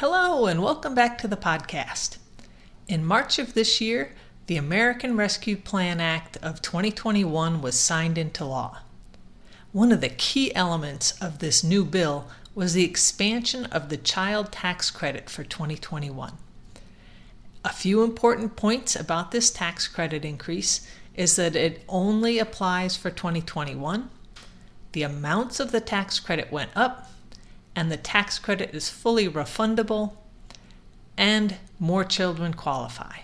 Hello, and welcome back to the podcast. In March of this year, the American Rescue Plan Act of 2021 was signed into law. One of the key elements of this new bill was the expansion of the child tax credit for 2021. A few important points about this tax credit increase is that it only applies for 2021, the amounts of the tax credit went up, and the tax credit is fully refundable, and more children qualify.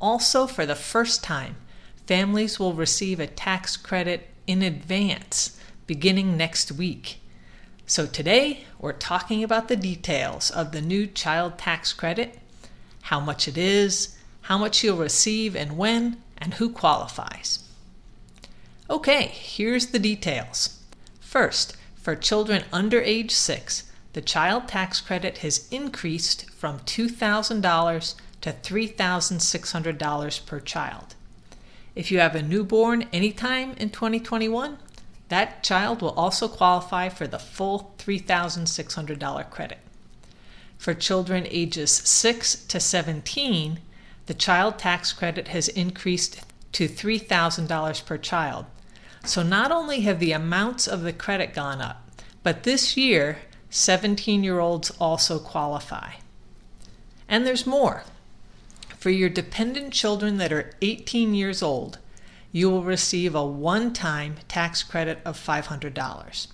Also, for the first time, families will receive a tax credit in advance beginning next week. So, today we're talking about the details of the new child tax credit, how much it is, how much you'll receive and when, and who qualifies. Okay, here's the details. First, for children under age 6, the child tax credit has increased from $2,000 to $3,600 per child. If you have a newborn anytime in 2021, that child will also qualify for the full $3,600 credit. For children ages 6 to 17, the child tax credit has increased to $3,000 per child, so not only have the amounts of the credit gone up, but this year, 17 year olds also qualify. And there's more. For your dependent children that are 18 years old, you will receive a one time tax credit of $500.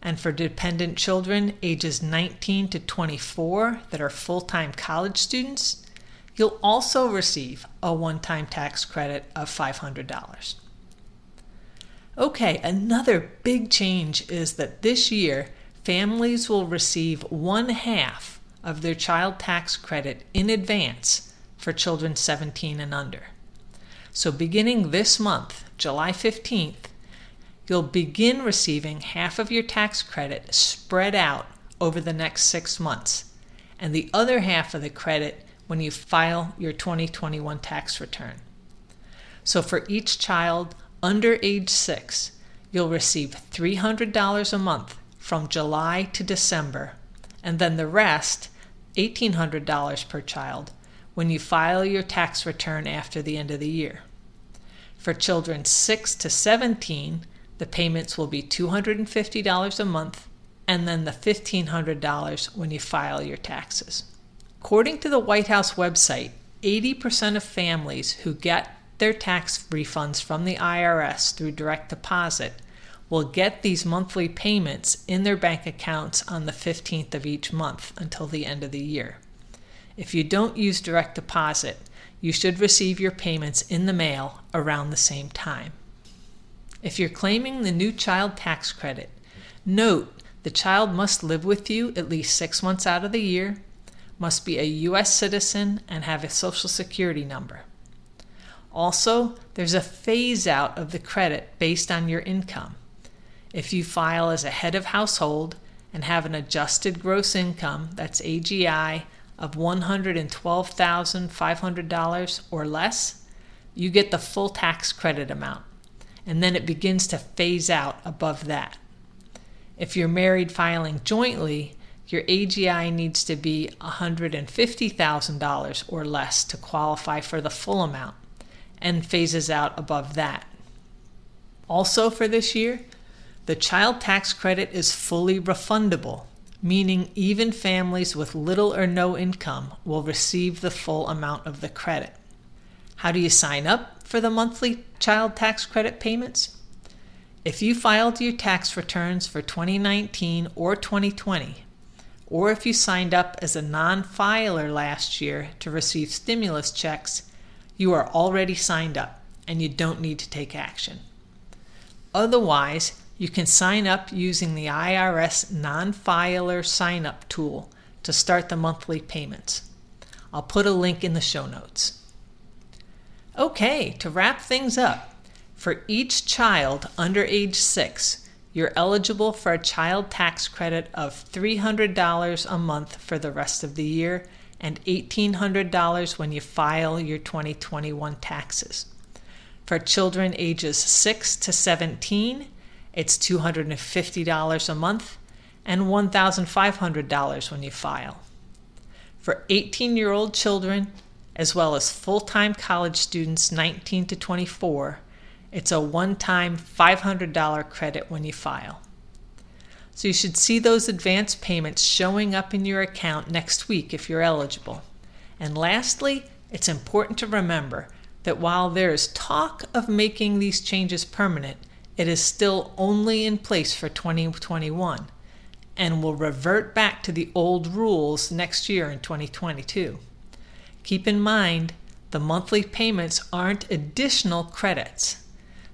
And for dependent children ages 19 to 24 that are full time college students, you'll also receive a one time tax credit of $500. Okay, another big change is that this year families will receive one half of their child tax credit in advance for children 17 and under. So, beginning this month, July 15th, you'll begin receiving half of your tax credit spread out over the next six months, and the other half of the credit when you file your 2021 tax return. So, for each child, under age 6, you'll receive $300 a month from July to December, and then the rest, $1,800 per child, when you file your tax return after the end of the year. For children 6 to 17, the payments will be $250 a month and then the $1,500 when you file your taxes. According to the White House website, 80% of families who get their tax refunds from the IRS through direct deposit will get these monthly payments in their bank accounts on the 15th of each month until the end of the year. If you don't use direct deposit, you should receive your payments in the mail around the same time. If you're claiming the new child tax credit, note the child must live with you at least six months out of the year, must be a U.S. citizen, and have a Social Security number. Also, there's a phase out of the credit based on your income. If you file as a head of household and have an adjusted gross income, that's AGI, of $112,500 or less, you get the full tax credit amount, and then it begins to phase out above that. If you're married filing jointly, your AGI needs to be $150,000 or less to qualify for the full amount and phases out above that. Also, for this year, the child tax credit is fully refundable, meaning even families with little or no income will receive the full amount of the credit. How do you sign up for the monthly child tax credit payments? If you filed your tax returns for 2019 or 2020, or if you signed up as a non filer last year to receive stimulus checks, you are already signed up and you don't need to take action. Otherwise, you can sign up using the IRS non filer sign up tool to start the monthly payments. I'll put a link in the show notes. Okay, to wrap things up, for each child under age 6, you're eligible for a child tax credit of $300 a month for the rest of the year and $1,800 when you file your 2021 taxes. For children ages 6 to 17, it's $250 a month and $1,500 when you file. For 18 year old children, as well as full time college students 19 to 24, it's a one time $500 credit when you file. So you should see those advance payments showing up in your account next week if you're eligible. And lastly, it's important to remember that while there is talk of making these changes permanent, it is still only in place for 2021 and will revert back to the old rules next year in 2022. Keep in mind, the monthly payments aren't additional credits.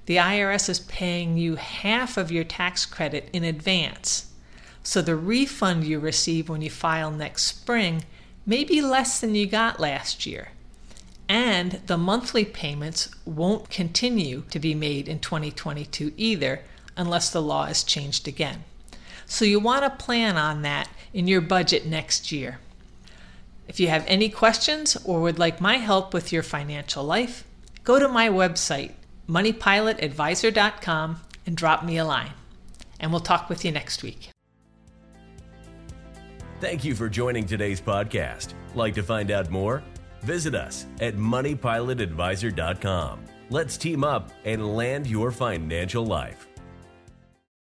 The IRS is paying you half of your tax credit in advance. So the refund you receive when you file next spring may be less than you got last year. And the monthly payments won't continue to be made in 2022 either, unless the law is changed again. So you want to plan on that in your budget next year. If you have any questions or would like my help with your financial life, go to my website, moneypilotadvisor.com, and drop me a line. And we'll talk with you next week. Thank you for joining today's podcast. Like to find out more? Visit us at moneypilotadvisor.com. Let's team up and land your financial life.